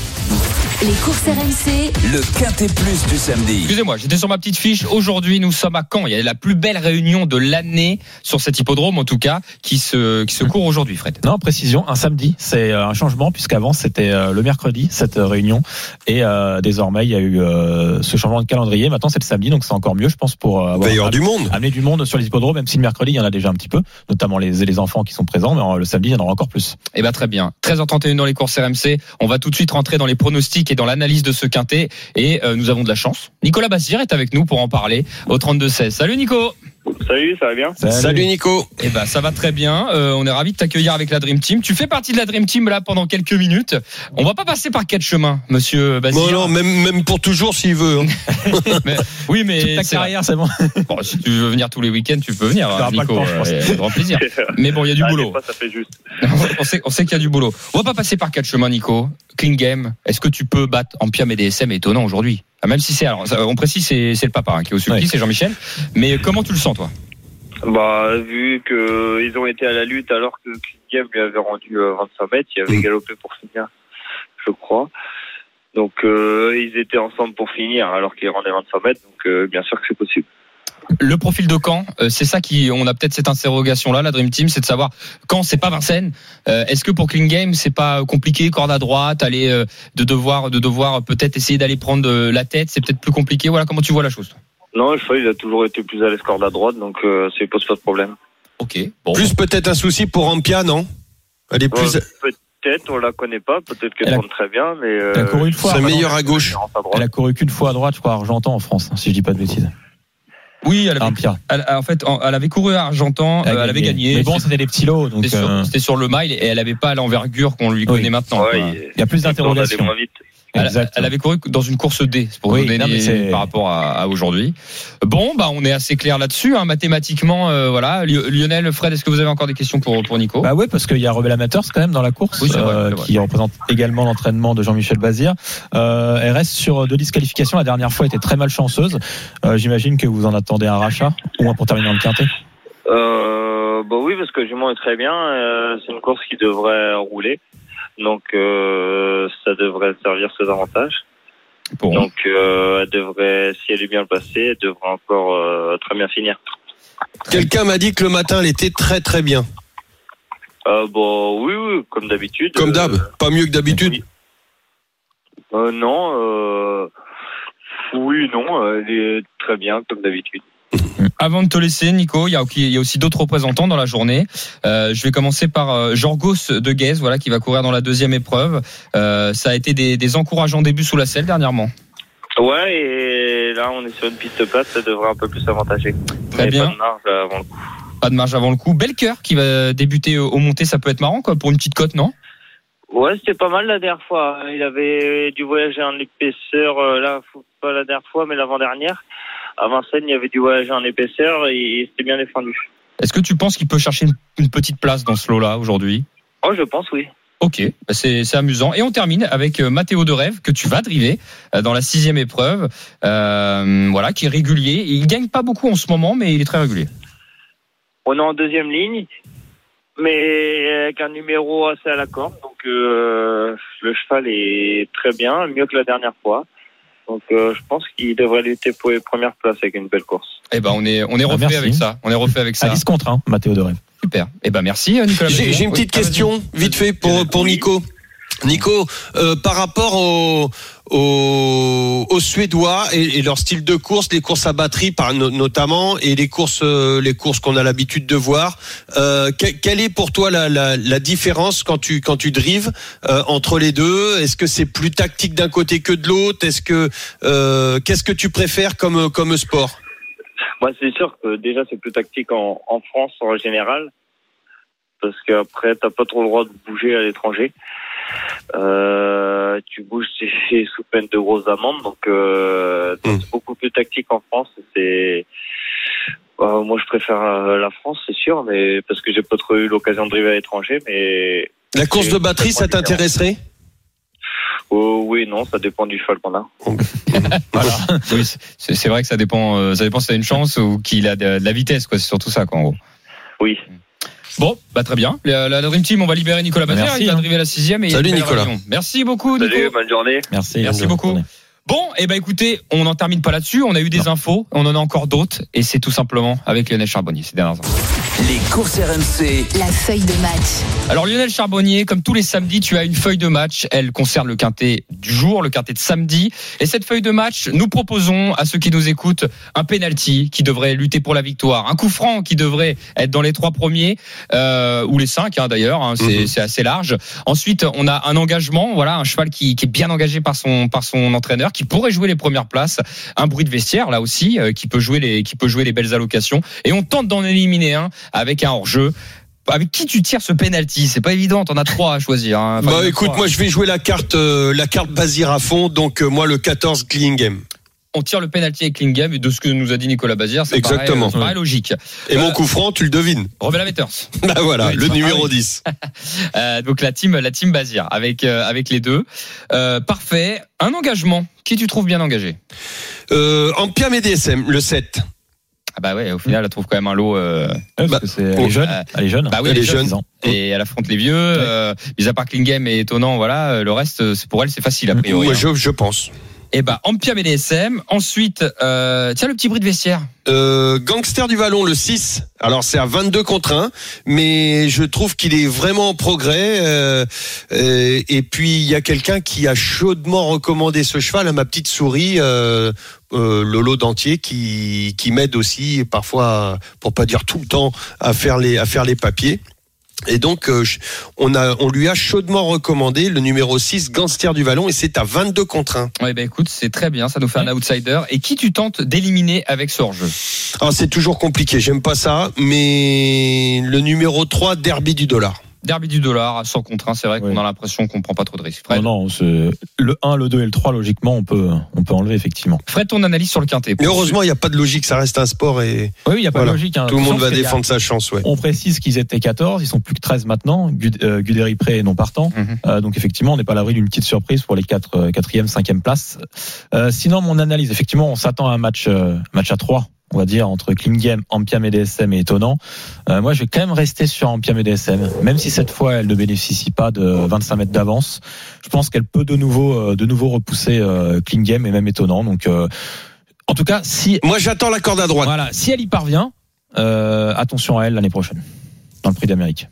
Les courses RMC, Le Quintet Plus du samedi. Excusez-moi, j'étais sur ma petite fiche. Aujourd'hui, nous sommes à Caen. Il y a la plus belle réunion de l'année sur cet hippodrome, en tout cas, qui se, qui se court aujourd'hui, Fred. Non, précision, un samedi, c'est euh, un changement puisqu'avant c'était euh, le mercredi cette euh, réunion et euh, désormais il y a eu euh, ce changement de calendrier. Maintenant c'est le samedi, donc c'est encore mieux, je pense, pour avoir avoir du monde. amener du monde sur les hippodromes, même si le mercredi il y en a déjà un petit peu, notamment les, les enfants qui sont présents, mais le samedi il y en aura encore plus. Eh ben très bien. 13h31 dans les courses RMC. On va tout de suite rentrer dans les pronostics dans l'analyse de ce quintet. Et euh, nous avons de la chance. Nicolas Bassir est avec nous pour en parler au 32-16. Salut Nico Salut, ça va bien Salut Nico. Eh ben ça va très bien. Euh, on est ravi de t'accueillir avec la Dream Team. Tu fais partie de la Dream Team là pendant quelques minutes. On va pas passer par quatre chemins, monsieur Bassir. Bon, non, même, même pour toujours s'il veut. hein. Mais- oui, mais Ta c'est vrai. carrière, c'est bon. Bon, si tu veux venir tous les week-ends, tu peux venir, pas Nico. le temps, je pense. euh, grand plaisir. Mais bon, il y a du Ah, boulot. fois, ça fait juste. on sait, on sait qu'il y a du boulot. On va pas passer par quatre chemins, Nico. Clean game. Est-ce que tu peux battre Ampiam et DSM étonnant aujourd'hui Même si c'est, alors, on précise, c'est, c'est le papa hein, qui est au sulky, Ouais. c'est Jean-Michel. Mais comment tu le sens, toi? Bah, vu que ils ont été à la lutte alors que Game lui avait rendu euh, 25 mètres, il avait galopé pour finir, je crois. Donc, euh, ils étaient ensemble pour finir alors qu'il rendait 25 mètres, donc euh, bien sûr que c'est possible. Le profil de Caen, euh, c'est ça qui, on a peut-être cette interrogation-là, la Dream Team, c'est de savoir quand c'est pas Vincennes. euh, est-ce que pour Clean Game, c'est pas compliqué, corde à droite, aller euh, de devoir, de devoir peut-être essayer d'aller prendre euh, la tête, c'est peut-être plus compliqué. Voilà, comment tu vois la chose toi? Non, le cheval, il a toujours été plus à l'escorde à droite, donc euh, ça ne pose pas de problème. Ok. Bon. Plus peut-être un souci pour Ampia, non? Elle est plus. Peut-être, on la connaît pas, peut-être qu'elle a- tourne très bien, mais. Euh, Elle a couru une fois. C'est meilleur à gauche. elle à a couru qu'une fois à droite, je crois, à Argentan en France, hein, si je dis pas de bêtises. Oui, elle avait, pire. elle- en fait, elle avait couru à Argentan, euh, elle avait gagné. Mais bon, c'était des petits lots, donc C'était sur, euh, c'était sur le mile et elle avait pas l'envergure qu'on lui Oui. connaît maintenant. Ouais, il- y a plus d'interrogations. Elle, avait couru dans une course D, c'est pour Oui, vous donner non, mais c'est- par rapport à, à aujourd'hui. Bon, bah on est assez clair là-dessus, hein, mathématiquement. euh, voilà, Lio- Lionel, Fred, est-ce que vous avez encore des questions pour pour Nico? Bah ouais, parce qu'il y a Rebel Amateurs quand même dans la course, Oui, vrai, euh, qui représente également l'entraînement de Jean-Michel Bazir. Euh, elle reste sur deux disqualifications. La dernière fois elle était très malchanceuse. Euh, J'imagine que vous en attendez un rachat, au moins pour terminer dans le quintet. Euh, bah oui, parce que Jument est très bien. euh, c'est une course qui devrait rouler. Donc, euh, ça devrait servir ses avantages. Bon. Donc, euh, elle devrait, si elle est bien placée, elle devrait encore euh, très bien finir. Quelqu'un m'a dit que le matin, elle était très très bien. Euh, bon, oui, oui, comme d'habitude. Comme d'hab. Euh, Pas mieux que d'habitude. oui. Euh, non, euh, oui, non, elle est très bien, comme d'habitude. Avant de te laisser, Nico, il y a, il y a aussi d'autres représentants dans la journée. Euh, je vais commencer par euh, Jorgos de Guez, voilà, qui va courir dans la deuxième épreuve. Euh, ça a été des, des encourageants débuts sous la selle dernièrement. Ouais, et là, on est sur une piste plate, ça devrait un peu plus avantager. Très Mais bien. Pas de marge avant le coup. Pas de marge avant le coup. Belker qui va débuter au au monté, ça peut être marrant quoi, pour une petite cote, non? Ouais, c'était pas mal la dernière fois. Il avait dû voyager en épaisseur, là, pas la dernière fois, mais l'avant-dernière. À Vincennes, il y avait dû voyager en épaisseur et il s'était bien défendu. Est-ce que tu penses qu'il peut chercher une, une petite place dans ce lot-là aujourd'hui? Oh, je pense, oui. Ok, bah c'est amusant. Et on termine avec euh, Mathéo de Rêve que tu vas driver euh, dans la sixième épreuve, euh, voilà, qui est régulier. Il gagne pas beaucoup en ce moment, mais il est très régulier. On est en deuxième ligne, mais avec un numéro assez à la corde. Donc, euh, le cheval est très bien, mieux que la dernière fois. Donc, euh, je pense qu'il devrait lutter pour les premières places avec une belle course. Eh ben on est on est Ah, refait avec ça. On est refait avec ça. 10 contre 1, Mathéo de Rêve. Super. Eh ben merci euh, Nicolas. J'ai une petite question, vite fait, pour, pour Nico. Nico, euh, par rapport aux, aux, Suédois et, leur style de course, les courses à batterie par, no- notamment, et les courses, euh, les courses qu'on a l'habitude de voir, euh, que- quelle est pour toi la, la, la différence quand tu quand tu drives euh, entre les deux? Est-ce que c'est plus tactique d'un côté que de l'autre? Est-ce que euh, qu'est-ce que tu préfères comme comme sport? Moi, c'est sûr que déjà, c'est plus tactique en, en France en général. Parce qu'après, t'as pas trop le droit de bouger à l'étranger. Euh, tu bouges, c'est sous peine de grosses amendes. Donc, euh, donc Mm. c'est beaucoup plus tactique en France. C'est, euh, moi, je préfère euh, la France, c'est sûr, mais parce que j'ai pas trop eu l'occasion de driver à l'étranger. Mais La course de batterie, ça t'intéresserait? Oh, oui, non, ça dépend du cheval qu'on a. Voilà. Oui, c'est vrai que ça dépend. euh, ça dépend si t'as une chance ou qu'il a de, de la vitesse, quoi. C'est surtout ça, quoi, en gros. Oui. Bon, bah très bien. La, la Dream Team, on va libérer Nicolas Bazir. Merci, il va hein. arriver à la sixième. Et Salut, Nicolas. Merci beaucoup, Nico. Salut, bonne journée. Merci. Merci bonne beaucoup. journée. Bon, et ben écoutez, on n'en termine pas là-dessus. On a eu des infos, on en a encore d'autres, et c'est tout simplement avec Lionel Charbonnier ces dernières infos. Les courses RMC. La feuille de match. Alors Lionel Charbonnier, comme tous les samedis, tu as une feuille de match. Elle concerne le quintet du jour, le quintet de samedi. Et cette feuille de match, nous proposons à ceux qui nous écoutent un penalty qui devrait lutter pour la victoire, un coup franc qui devrait être dans les trois premiers euh, ou les cinq hein, d'ailleurs. hein, c'est Mhm. c'est assez large. Ensuite, on a un engagement, voilà, un cheval qui, qui est bien engagé par son par son entraîneur, qui pourrait jouer les premières places. Un bruit de vestiaire là aussi, euh, qui peut jouer les qui peut jouer les belles allocations. Et on tente d'en éliminer un avec un hors jeu. Avec qui tu tires ce penalty? C'est pas évident, t'en as trois à choisir. hein. Enfin, Bah écoute, trois. moi je vais jouer la carte, euh, la carte Bazir à fond, donc euh, moi le 14 Clean Game. On tire le penalty avec Klingam et de ce que nous a dit Nicolas Bazir, ça paraît, Exactement. ça paraît logique. Et mon coup franc, tu le devines. Rebella Metters. Bah voilà, Oui, le ah numéro oui. 10. Euh, donc la team, la team Bazir avec euh, avec les deux. Euh, parfait. Un engagement. Qui tu trouves bien engagé? Euh, Ampiam et DSM, le 7. Ah bah ouais, au final, elle trouve quand même un lot. euh, Ouais, parce Bah, que c'est, elle oh, est jeune. euh, Elle est jeune. bah oui, Elle elle est est jeune. jeune. Et elle affronte les vieux. Euh, mis à part Klingam est étonnant, voilà. euh, Le reste, c'est pour elle, c'est facile a priori. Moi hein. je, je pense. Et bah Ampiam et DSM. Ensuite, euh, tiens le petit bruit de vestiaire. Euh, Gangster du Vallon, le 6. Alors c'est à 22 contre 1, mais je trouve qu'il est vraiment en progrès. euh, euh, et puis il y a quelqu'un qui a chaudement recommandé ce cheval à ma petite souris, Lolo Dentier, qui, qui m'aide aussi parfois, pour pas dire tout le temps, à faire les, à faire les papiers. Et donc, euh, on, a, on lui a chaudement recommandé le numéro 6, Gangster du Vallon, et c'est à 22 contre 1. Ouais, bah écoute, c'est très bien. Ça nous fait un outsider. Et qui tu tentes d'éliminer avec ce hors-jeu? Ah, c'est toujours compliqué, j'aime pas ça, mais le numéro 3, Derby du Dollar. Derby du dollar, sans contraint, c'est vrai Oui. qu'on a l'impression qu'on prend pas trop de risques. Fred, Non, non, le 1, le 2 et le 3, logiquement, on peut, on peut enlever, effectivement. Fred, ton analyse sur le quintet. Mais heureusement, il n'y a pas de logique, ça reste un sport et Oui, il n'y a pas Voilà. de logique. hein. tout le monde va a- défendre sa chance, ouais. On précise qu'ils étaient 14, ils sont plus que 13 maintenant. Euh, Guderi prêt et non partant. Mhm. Euh, donc effectivement, on n'est pas à l'abri d'une petite surprise pour les 4 euh, quatrième, cinquième places. Euh, sinon, mon analyse, effectivement, on s'attend à un match, euh, match à 3 on va dire entre Klingame, Ampiam et DSM et étonnant. Euh, moi, je vais quand même rester sur Ampiam et DSM, même si cette fois elle ne bénéficie pas de 25 mètres d'avance. Je pense qu'elle peut de nouveau, euh, de nouveau repousser euh, Klingame et même étonnant. Donc, euh, en tout cas, si Moi, j'attends la corde à droite. voilà, si elle y parvient, euh, attention à elle l'année prochaine dans le Prix d'Amérique.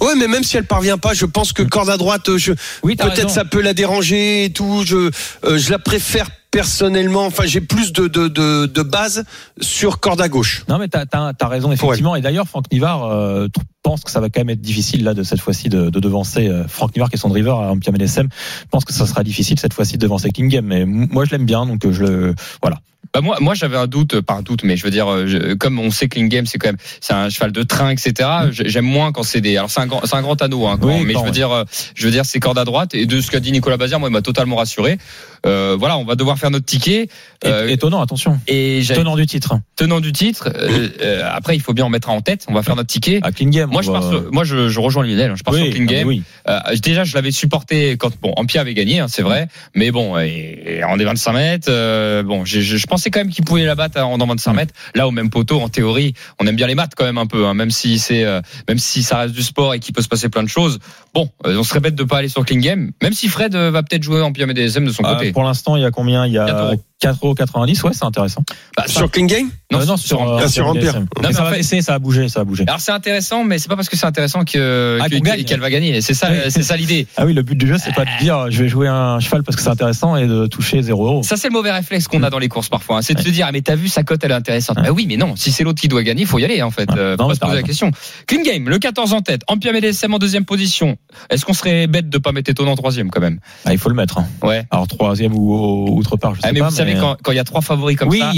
Ouais, mais même si elle parvient pas, je pense que corde à droite, je, Oui, peut-être ça peut la déranger et tout. Je, euh, je la préfère personnellement. Enfin, j'ai plus de, de, de, de base sur corde à gauche. Non, mais t'as as, as raison effectivement. Et d'ailleurs, Franck Nivard euh, pense que ça va quand même être difficile là de cette fois-ci de, de devancer euh, Franck Nivard qui est son driver à Ampiam LSM. Je pense que ça sera difficile cette fois-ci de devancer Klingame. Mais m- moi, je l'aime bien, donc euh, je le voilà. Bah moi, moi j'avais un doute, pas un doute, mais je veux dire, euh, je- comme on sait que Game c'est quand même, c'est un cheval de train, etc. j- J'aime moins quand c'est des. Alors c'est un grand, c'est un grand anneau, hein, quand- Oui, mais je veux ouais. dire, euh, je veux dire, c'est corde à droite. Et de ce qu'a dit Nicolas Bazir, moi, il m'a totalement rassuré. Euh, voilà, on va devoir faire notre ticket. Et- Euh, étonnant, attention. et Tenant du titre tenant du titre. euh, euh, après, il faut bien en mettre un en tête. On va faire notre ticket. à Klingame. Moi, on je, va- sur- moi, je, je rejoins Lionel. hein, Je pars oui, sur King ah, Game. oui. Euh, déjà, je l'avais supporté quand bon, Ampia avait gagné, hein, c'est vrai. Mais bon, et, et en des 25 mètres, bon, je, pensais quand même qu'il pouvait la battre en dans 25 mètres. Là, au même poteau, en théorie, on aime bien les maths quand même un peu, hein, même si c'est, même si ça reste du sport et qu'il peut se passer plein de choses. Bon, on serait bête de pas aller sur King Game, même si Fred va peut-être jouer en et DSM de son Ah, côté. pour l'instant, il y a combien? Il y 4 a. 4,90 Ouais, c'est intéressant. Bah, ça- Sur Clean Game non, non, sur- sur, sur- euh, Ah. DSM. Non, Mais ça va fait- baisser, ça a bougé, ça a bougé. Alors c'est intéressant, mais c'est pas parce que c'est intéressant que Ah, qu'elle va gagner. C'est ça, Oui. c'est ça l'idée. Ah oui, le but du jeu, c'est pas de dire je vais jouer un cheval parce que c'est intéressant et de toucher 0 euros. Ça, c'est le mauvais réflexe qu'on a dans les courses parfois. hein. C'est de Ouais. se dire, ah, mais t'as vu, sa cote, elle est intéressante. Ouais. Bah oui, mais non. Si c'est l'autre qui doit gagner, il faut y aller, en fait. Ouais. Euh, faut Non, pas se poser la question. Clean Game, le 14 en tête. Empire MDSM en deuxième position. Est-ce qu'on serait bête de pas mettre étonnant en troisième, quand même? Ah, il faut le mettre. hein. Ouais. Alors troisième ou outre part, je sais pas. Savez, quand, quand il y a trois favoris comme Oui, ça,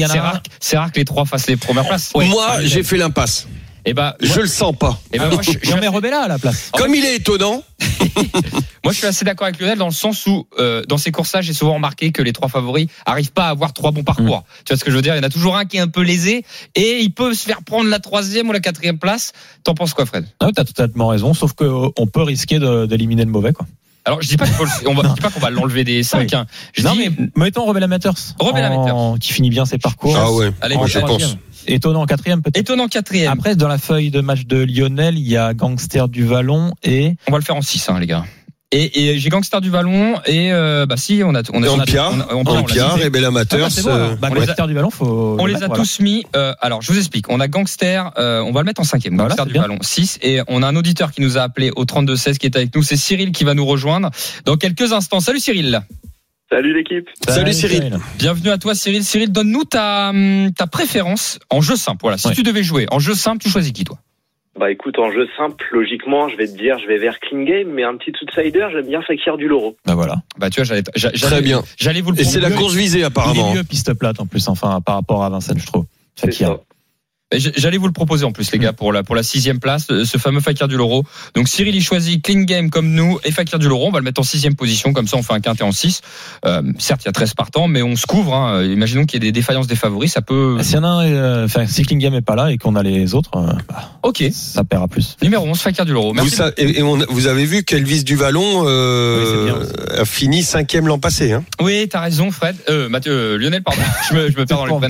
c'est rare, que les trois fassent les premières places. Moi, j'ai fait l'impasse. Et bah, Je moi, le sens pas. eh ben, moi, je, je mets Rebella à la place. Comme il est étonnant, moi, je suis assez d'accord avec Lionel dans le sens où, euh, dans ces courses-là, j'ai souvent remarqué que les trois favoris arrivent pas à avoir trois bons parcours. Mm. Tu vois ce que je veux dire? Il y en a toujours un qui est un peu lésé et il peut se faire prendre la troisième ou la quatrième place. T'en penses quoi, Fred? Ah, t'as totalement raison, sauf que euh, on peut risquer d'éliminer le mauvais, quoi. Alors, je dis pas qu'il faut le- on va, je dis pas qu'on va l'enlever des 5. Oui. Hein. Je non, dis, mais mettons Rebella Matters. Rebella en- Qui finit bien ses parcours. ah ouais, Allez, moi, je pense. Étonnant quatrième peut-être. Étonnant quatrième. Après, dans la feuille de match de Lionel, il y a Gangster du Vallon et On va le faire en 6, hein, les gars. Et, et j'ai Gangster du Vallon et euh, bah si on a on a on a- Ampia, on a- on a- cité. Rebel Ah Amateurs. bah, alors. bah, On les a- du Vallon, faut. On le les a tous mis. euh, alors, je vous explique. On a Gangster. euh, on va le mettre en cinquième. Gangster du bien. ballon 6 et on a un auditeur qui nous a appelé au 32 16 qui est avec nous. C'est Cyril qui va nous rejoindre dans quelques instants. Salut Cyril. Salut l'équipe. Salut, Cyril. Bienvenue à toi Cyril. Cyril, donne-nous ta ta préférence en jeu simple. Voilà. Si Ouais. tu devais jouer en jeu simple, tu choisis qui toi? Bah écoute, en jeu simple, logiquement, je vais te dire, je vais vers Clean Game, mais un petit outsider, j'aime bien Fakir du Loro. Bah voilà. Bah tu vois, j'allais j'a- Très j'allais bien. j'allais vous le Et c'est la course visée Il apparemment. est mieux piste plate en plus, enfin par rapport à Vincennes, je trouve. C'est Fakir. J'allais vous le proposer en plus, les gars, pour la, pour la sixième place, euh, ce fameux Fakir du Loro. Donc Cyril, il choisit Clean Game comme nous et Fakir du Loro. On va le mettre en sixième position, comme ça on fait un quintet en 6. Euh, certes, il y a 13 partants, mais on se couvre. Hein. Imaginons qu'il y ait des défaillances des favoris, ça peut... S'il y en a un, euh, enfin, si Game est pas là et qu'on a les autres, euh, bah, Ok. ça paiera plus. Numéro 11, Fakir du Loro. Vous, Merci. sa- et, et on- vous avez vu qu'Elvis du Vallon euh, Oui, a fini cinquième l'an passé. Hein. Oui, t'as raison, Fred. Euh, Mathieu, euh, Lionel, pardon. Je me, je me perds dans les.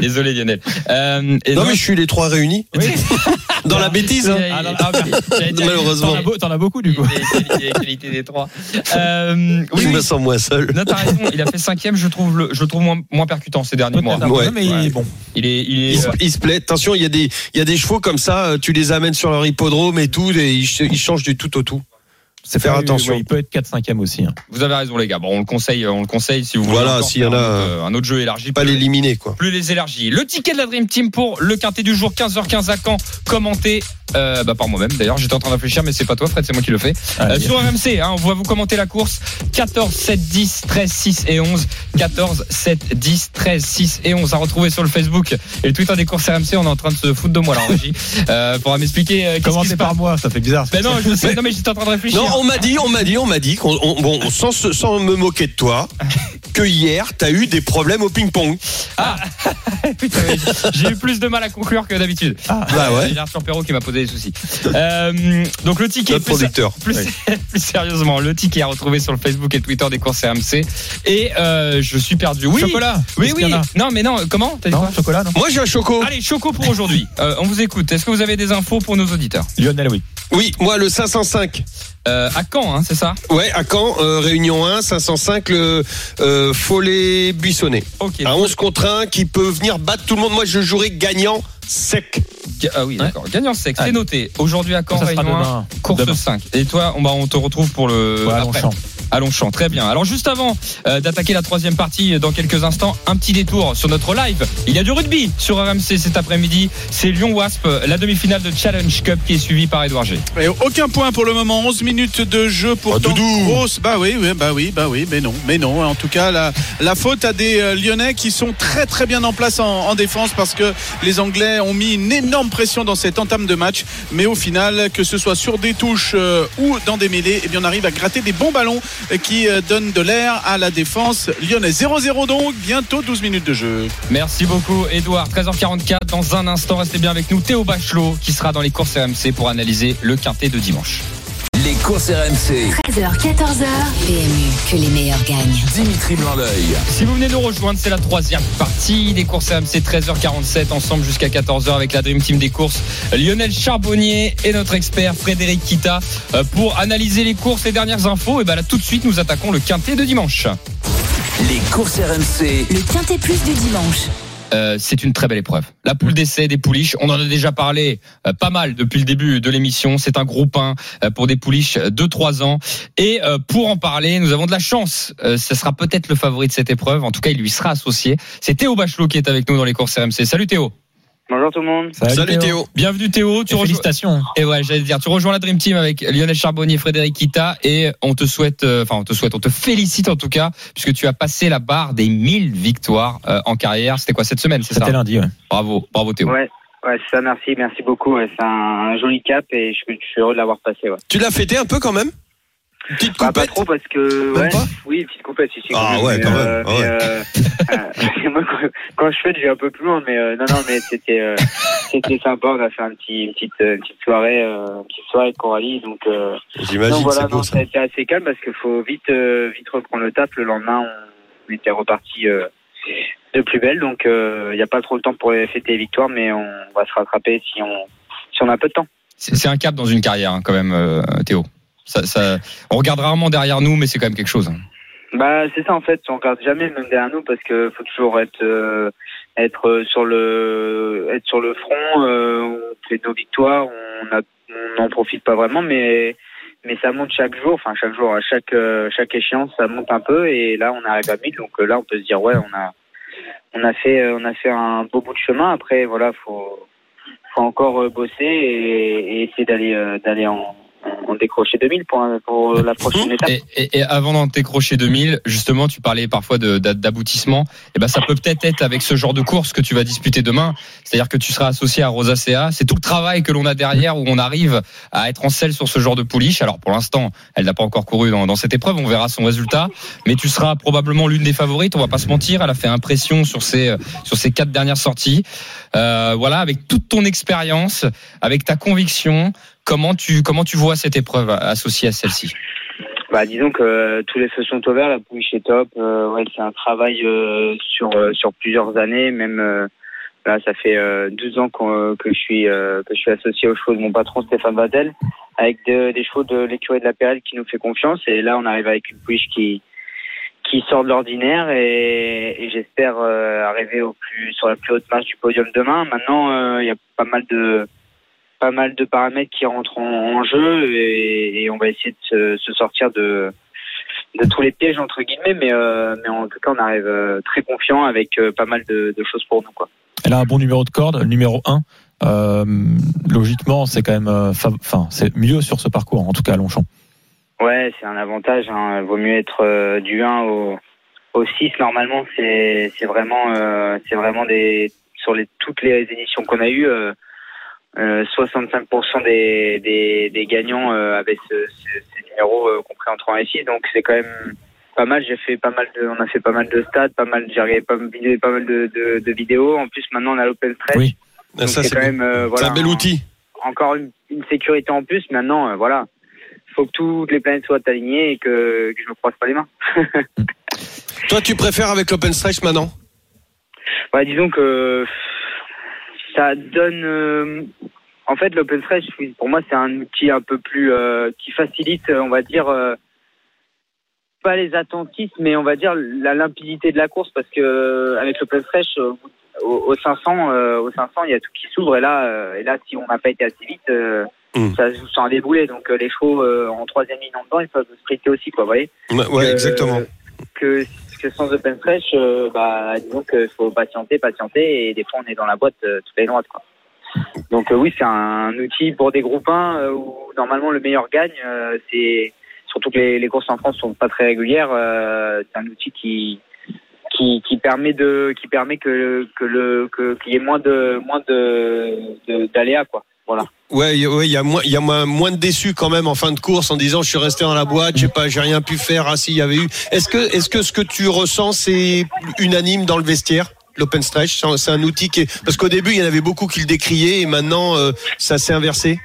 Désolé, Lionel. Euh, et Non mais je suis les trois réunis. Oui. Dans la bêtise. hein. Ah, non, Malheureusement. T'en as, beaucoup du coup. Qualités des trois. Euh, oui, je oui. me sens moins seul. Non, t'as raison. Il a fait cinquième. Je trouve le, je le trouve moins, moins percutant ces derniers mois. Ouais. mais il est bon. Il est, il est. Il se, il se plaît. Attention, il y a des, il y a des chevaux comme ça. euh, Tu les amènes sur leur hippodrome et tout, et ils, ils changent du tout au tout. C'est Faire attention. il peut être 4-5e aussi. hein. Vous avez raison, les gars. Bon, on le conseille, on le conseille si vous voulez. Voilà, s'il y en a, un autre, un autre jeu élargi. Pas l'éliminer quoi. plus les élargis. Le ticket de la Dream Team pour le quintet du jour 15h15 à Caen, commenté euh, bah, par moi-même. D'ailleurs, j'étais en train de réfléchir, mais c'est pas toi, Fred, c'est moi qui le fais. Euh, Allez. sur RMC, hein, on va vous commenter la course 14, 7, 10, 13, 6 et 11. 14, 7, 10, 13, 6 et 11 à retrouver sur le Facebook et le Twitter des courses RMC. On est en train de se foutre de moi là en régie. Euh, pour m'expliquer euh, Commencez se par moi, ça fait bizarre. Ben non, je sais, non mais j'étais en train de réfléchir. Non, on m'a dit, on m'a dit, on m'a dit on- bon, sans, me moquer de toi, que hier t'as eu des problèmes au ping-pong. Putain, oui, J'ai eu plus de mal à conclure que d'habitude. Ah, Bah ouais. J'ai Arthur Perrault qui m'a posé des soucis. Euh, donc le ticket, plus, producteur. plus, plus sérieusement, le ticket à retrouver sur le Facebook et Twitter des courses RMC. Et euh, je suis perdu. Oui, Chocolat. oui, oui. Non, mais non. Comment T'as dit Non, quoi chocolat, non Moi j'ai un choco. Allez, Choco pour aujourd'hui. Euh, on vous écoute. Est-ce que vous avez des infos pour nos auditeurs? Lionel, oui. Oui, moi le 505. Euh, À Caen, hein, c'est ça Ouais, à Caen, euh, Réunion 1, 505, le euh, Follet Buissonnet. Ok. À 11 contre 1 qui peut venir battre tout le monde. Moi je jouerai gagnant sec. Ga- Ah oui, d'accord. Gagnant sec, c'est noté. Aujourd'hui à Caen, Ça sera Réunion 1, demain. course Demain. 5. Et toi, on, bah, on te retrouve pour le. Ouais, après. Longchamp. À Longchamp. Très bien. Alors juste avant euh, d'attaquer la troisième partie euh, dans quelques instants, un petit détour sur notre live. Il y a du rugby sur RMC cet après-midi. C'est Lyon Wasp, la demi-finale de Challenge Cup qui est suivie par Edouard G. Et aucun point pour le moment, 11 minutes de jeu pourtant Oh, Doudou. grosse. Bah oui, oui, bah oui, bah oui, mais non, mais non. En tout cas, la, la faute à des euh, Lyonnais qui sont très très bien en place en, en défense parce que les Anglais ont mis une énorme pression dans cette entame de match. Mais au final, que ce soit sur des touches euh, ou dans des mêlées, eh bien on arrive à gratter des bons ballons euh, qui euh, donnent de l'air à la défense lyonnais. 0-0 donc, bientôt 12 minutes de jeu. Merci beaucoup Edouard. 13h44 dans un instant, restez bien avec nous. Théo Bachelot qui sera dans les courses RMC pour analyser le quintet de dimanche. Les courses RMC. 13h, 14h. PMU, que les meilleurs gagnent. Dimitri Blanc-L'œil. Si vous venez nous rejoindre, c'est la troisième partie des courses RMC 13h47 ensemble jusqu'à 14h avec la Dream Team des courses Lionel Charbonnier et notre expert Frédéric Kita euh, pour analyser les courses, les dernières infos. Et ben là tout de suite nous attaquons le quintet de dimanche. Les courses RMC. Le quintet plus du dimanche. Euh, c'est une très belle épreuve. La poule d'essai des pouliches, on en a déjà parlé euh, pas mal depuis le début de l'émission. C'est un groupe 1 euh, pour des pouliches de 3 ans. Et euh, pour en parler, nous avons de la chance. Euh, ce sera peut-être le favori de cette épreuve. En tout cas, il lui sera associé. C'est Théo Bachelot qui est avec nous dans les courses RMC. Salut Théo. Bonjour tout le monde. Salut Théo. Bienvenue Théo. Tu rejoins... Félicitations. Et ouais, j'allais dire, tu rejoins la Dream Team avec Lionel Charbonnier, Frédéric Kita, et on te souhaite, euh, enfin on te souhaite, on te félicite en tout cas, puisque tu as passé la barre des 1000 victoires euh, en carrière. C'était quoi cette semaine, c'est ça? C'était lundi, ouais. Bravo, bravo Théo. Ouais, ouais, c'est ça, merci, merci beaucoup. ouais, c'est un, un joli cap et je, je suis heureux de l'avoir passé. Ouais. Tu l'as fêté un peu quand même? Bah, pas trop parce que Même ouais, pas oui, petite coupette ici. Ah ouais, quand même, ah ouais. euh, euh, moi, quand, je fête, je vais un peu plus loin, mais euh, non, non, mais c'était euh, c'était sympa. On a fait un petit, une petite, une petite soirée, euh, une petite soirée avec Coralie, donc. Euh, J'imagine, voilà, c'est non, ça. ça a été assez calme parce qu'il faut vite, euh, vite reprendre le tap. Le lendemain, on était reparti. Euh, de plus belle. Donc il n'y a pas trop le temps pour fêter les victoires, mais on va se rattraper si on si on a peu de temps. C'est c'est un cap dans une carrière hein, quand même, euh, Théo. On regarde rarement derrière nous, mais c'est quand même quelque chose. Bah c'est ça en fait, on regarde jamais même derrière nous parce que faut toujours être euh, être euh, sur le être sur le front. euh, on fait nos victoires, on n'en profite pas vraiment, mais mais ça monte chaque jour, enfin chaque jour, à chaque chaque échéance, ça monte un peu et là on arrive à 1000 donc là on peut se dire ouais on a on a fait on a fait un beau bout de chemin. Après voilà faut faut encore bosser et, essayer d'aller d'aller en, en décrocher 2000 pour, un- pour la prochaine étape. Et, et- et avant d'en décrocher 2000, justement, tu parlais parfois d'aboutissement. Et ben, ça peut peut-être être avec ce genre de course que tu vas disputer demain. C'est-à-dire que tu seras associé à Rosacea. C'est tout le travail que l'on a derrière où on arrive à être en selle sur ce genre de pouliche. Alors, pour l'instant, elle n'a pas encore couru dans, dans cette épreuve. On verra son résultat. Mais tu seras probablement l'une des favorites. On va pas se mentir. Elle a fait impression sur ses, sur ses quatre dernières sorties. Euh, voilà, avec toute ton expérience, avec ta conviction, comment tu, comment tu vois cette épreuve associée à celle-ci? Bah, disons que euh, tous les feux sont ouverts, la pouliche est top. Euh, ouais, c'est un travail euh, sur sur plusieurs années, même là, ça fait euh, 12 ans qu'on- que je suis que je suis associé aux chevaux de mon patron Stéphane Vadel, avec de- des chevaux de l'écurie de la PRL qui nous fait confiance. Et là, on arrive avec une pouliche qui qui sort de l'ordinaire et, et j'espère arriver au plus sur la plus haute marche du podium demain. Maintenant, il y a pas mal de pas mal de paramètres qui rentrent en, en jeu et, et on va essayer de se, se sortir de de tous les pièges entre guillemets, mais euh, mais en tout cas on arrive euh, très confiant avec euh, pas mal de, de choses pour nous quoi. Elle a un bon numéro de corde, le numéro 1. Euh, logiquement, c'est quand même, enfin, c'est mieux sur ce parcours, en tout cas à Longchamp. Ouais, c'est un avantage. Hein. Vaut mieux être du 1 au, au 6. Normalement, c'est vraiment c'est vraiment des sur les toutes les éditions qu'on a eues, euh, euh, 65% des, des des gagnants euh, avaient ce, ce, ces numéros euh, compris entre 1 et 6. Donc c'est quand même pas mal. J'ai fait pas mal de, on a fait pas mal de stats, pas mal. J'ai regardé pas, mal- pas mal de, de, de vidéos. En plus, maintenant on a l'open stretch. Oui. Donc Ça, c'est quand même euh, voilà. C'est un bel outil. encore une, une sécurité en plus. Maintenant, euh, voilà, faut que toutes les planètes soient alignées et que, que je me croise pas les mains. Toi, tu préfères avec l'open stretch maintenant? Ouais, disons que ça donne. euh, en fait, l'open oui, pour moi, c'est un outil un peu plus euh, qui facilite, on va dire, euh, pas les attentistes, mais on va dire la limpidité de la course, parce que avec l'open euh, au, au 500, euh, au 500, il y a tout qui s'ouvre, et là, et là, si on n'a pas été assez vite. Mm. Ça se joue sans débouler, donc les chevaux en troisième ligne en dedans, ils peuvent sprinter aussi, quoi, vous voyez Ouais, ouais, exactement. Que, sans open stretch, euh, bah, disons qu'il faut patienter, patienter, et des fois on est dans la boîte euh, toute la droite. Donc euh, oui, c'est un outil pour des groupes 1 euh, où normalement le meilleur gagne. c'est surtout que les, courses en France sont pas très régulières. c'est un outil qui qui, permet de qui permet que que le qu'il y ait moins de moins de- d'aléas quoi. Voilà. Ouais, il y a moins, il y a moins, moins de déçus quand même en fin de course en disant je suis resté dans la boîte, j'ai pas, j'ai rien pu faire. Ah si, il y avait eu. Est-ce que, est-ce que ce que tu ressens c'est unanime dans le vestiaire? L'open stretch, C'est un- outil qui est parce qu'au début il y en avait beaucoup qui le décriaient et maintenant euh, ça s'est inversé.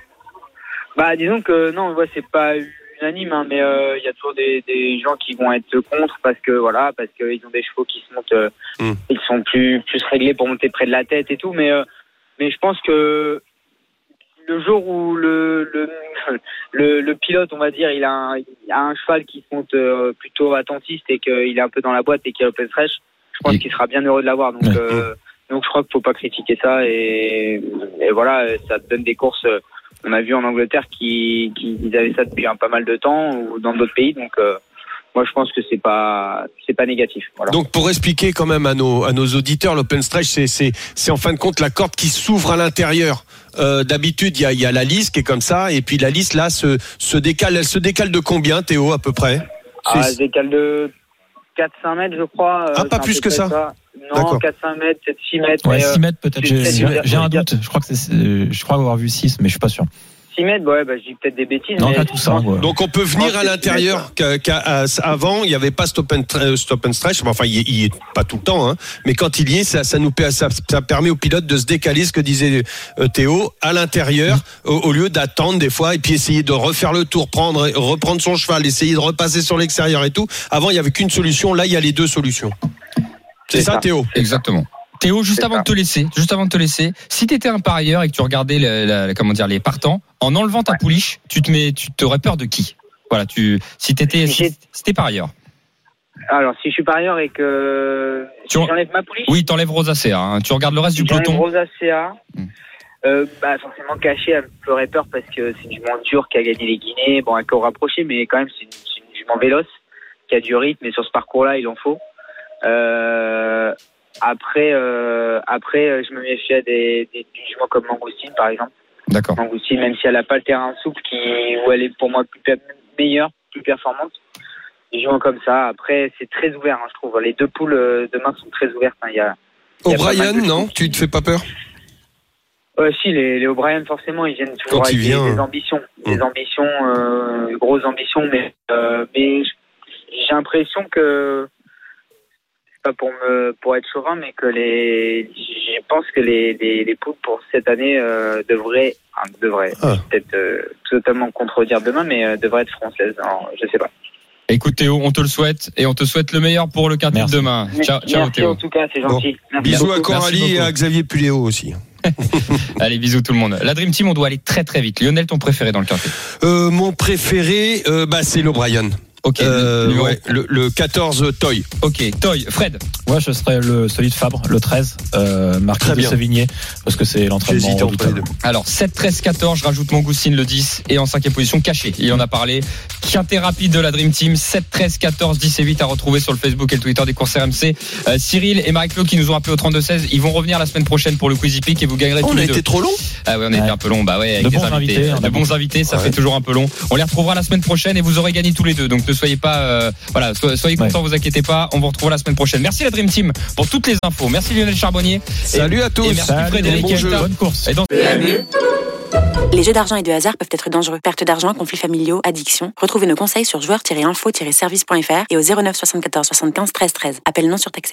Bah, disons que non, ouais, c'est pas unanime, hein, mais euh, il y a toujours des, des gens qui vont être contre parce que voilà, parce qu'ils ont des chevaux qui se montent, euh, Mm. ils sont plus plus réglés pour monter près de la tête et tout, mais euh, mais je pense que le jour où le le, le, le pilote, on va dire, il a un, il a un cheval qui se monte euh, plutôt attentiste et qu'il est un peu dans la boîte et qu'il a open stretch, je pense qu'il sera bien heureux de l'avoir. Donc Ouais. euh, donc je crois qu'il faut pas critiquer ça et, et voilà, ça donne des courses. euh, on a vu en Angleterre qui, qui avaient ça depuis un pas mal de temps ou dans d'autres pays. Donc euh, moi je pense que c'est pas c'est pas négatif. Voilà. Donc pour expliquer quand même à nos à nos auditeurs, l'open stretch c'est c'est c'est en fin de compte la corde qui s'ouvre à l'intérieur. Euh, D'habitude il y a il y a la lisse qui est comme ça et puis la lisse là se se décale. Elle se décale de combien Théo à peu près? Ah, elle décale de 4-5 mètres, je crois. Ah, euh, pas c'est à plus que ça Non, D'accord. 4-5 mètres, peut-être 6 mètres. Ouais, mais, euh, 6 mètres peut-être. je- J'ai un doute. Je crois que je crois avoir vu 6, mais je suis pas sûr. 6 mètres, ouais, bah, je dis peut-être des bêtises. Non, mais pas tout ça. ouais. Donc on peut venir à l'intérieur avant il n'y avait pas stop and, tra- stop and stretch enfin il y, est- pas tout le temps hein, mais quand il y est ça, ça nous per- ça, ça permet au pilote de se décaler ce que disait euh, Théo à l'intérieur au, au lieu d'attendre des fois et puis essayer de refaire le tour prendre reprendre son cheval essayer de repasser sur l'extérieur et tout avant il y avait qu'une solution là il y a les deux solutions C'est ça, Théo? Exactement. Théo, juste avant ça. de te laisser, juste avant de te laisser, si tu étais un parieur et que tu regardais la- comment dire les partants, en enlevant ta pouliche, tu te mets, tu t'aurais peur de qui? Voilà, tu si t'étais Si si, parieur. Alors, si je suis parieur et que si Tu en- j'enlève ma pouliche, Oui, t'enlèves Rosacea. Hein. Tu regardes le reste du peloton. Rosa CA, Hmm. euh, bah, forcément caché, elle me ferait peur parce que c'est une jument dure qui a gagné les Guinées, bon, un corps rapproché, mais quand même, c'est une, une jument véloce qui a du rythme et sur ce parcours-là, il en faut. Euh, après, euh, après, euh, je me méfie des, des, des juments comme Mangoustine, par exemple. D'accord. Mangoustine, même si elle n'a pas le terrain souple, qui, où elle est pour moi plus meilleure, plus performante. Des juments comme ça. Après, c'est très ouvert, hein, je trouve. Les deux poules euh, demain sont très ouvertes. hein. Il y a, O'Brien, non choses. Tu te fais pas peur? Euh, si, les, les O'Brien, forcément, ils viennent toujours Quand avec vient, des, des hein. ambitions. Des Mm. ambitions, euh, grosses ambitions, mais, euh, j'ai l'impression que, c'est pas pour me pour être chauvin, mais que les, je pense que les, les, les poules pour cette année euh, devraient, enfin, devraient, Ah. peut-être euh, totalement contredire demain, mais euh, devraient être françaises. Alors, je sais pas. Écoute Théo, on te le souhaite et on te souhaite le meilleur pour le quintet de Merci. demain. Ciao, ciao Merci Théo. en tout cas, c'est gentil. Merci Bisous à. Coralie Merci et à. Xavier Puléo aussi. Allez, bisous tout le monde. La Dream Team, on doit aller très très vite. Lionel, ton préféré dans le quintet Euh, mon préféré, euh, bah, c'est l'O'Brien. Ok. Euh, numéro- ouais, le, le 14 Toy. Ok. Toy, Fred. Moi, je serais le celui de Fabre, le 13, euh, Marquis de bien. Sévigné, parce que c'est l'entraînement. Alors 7, 13, 14, je rajoute Mangoustine le 10 et en cinquième position caché. Il en a parlé. Quintet rapide de la Dream Team, 7, 13, 14, 10 et 8 à retrouver sur le Facebook et le Twitter des courses RMC. Euh, Cyril et Marie-Claude qui nous ont appelé au 32-16, ils vont revenir la semaine prochaine pour le Quizy Peak et vous gagnerez Oh, tous on a les deux. été trop long Ah ouais, on a été Ouais. un peu long, bah ouais, avec De des bons invités, invités, de bons invités, ça Ouais. fait toujours un peu long. On les retrouvera la semaine prochaine et vous aurez gagné tous les deux. Donc ne soyez pas, euh, voilà, so- soyez contents, vous inquiétez pas. On vous retrouvera la semaine prochaine. Merci la Dream Team pour toutes les infos. Merci Lionel Charbonnier. Salut à Et tous. merci Salut, Frédéric bon jeu, bonne course. Et dans- Les jeux d'argent et de hasard peuvent être dangereux. Perte d'argent, conflits familiaux, addiction. Retrouvez nos conseils sur joueurs-info-service.fr et au 09 74 75 13 13. Appel non surtaxé.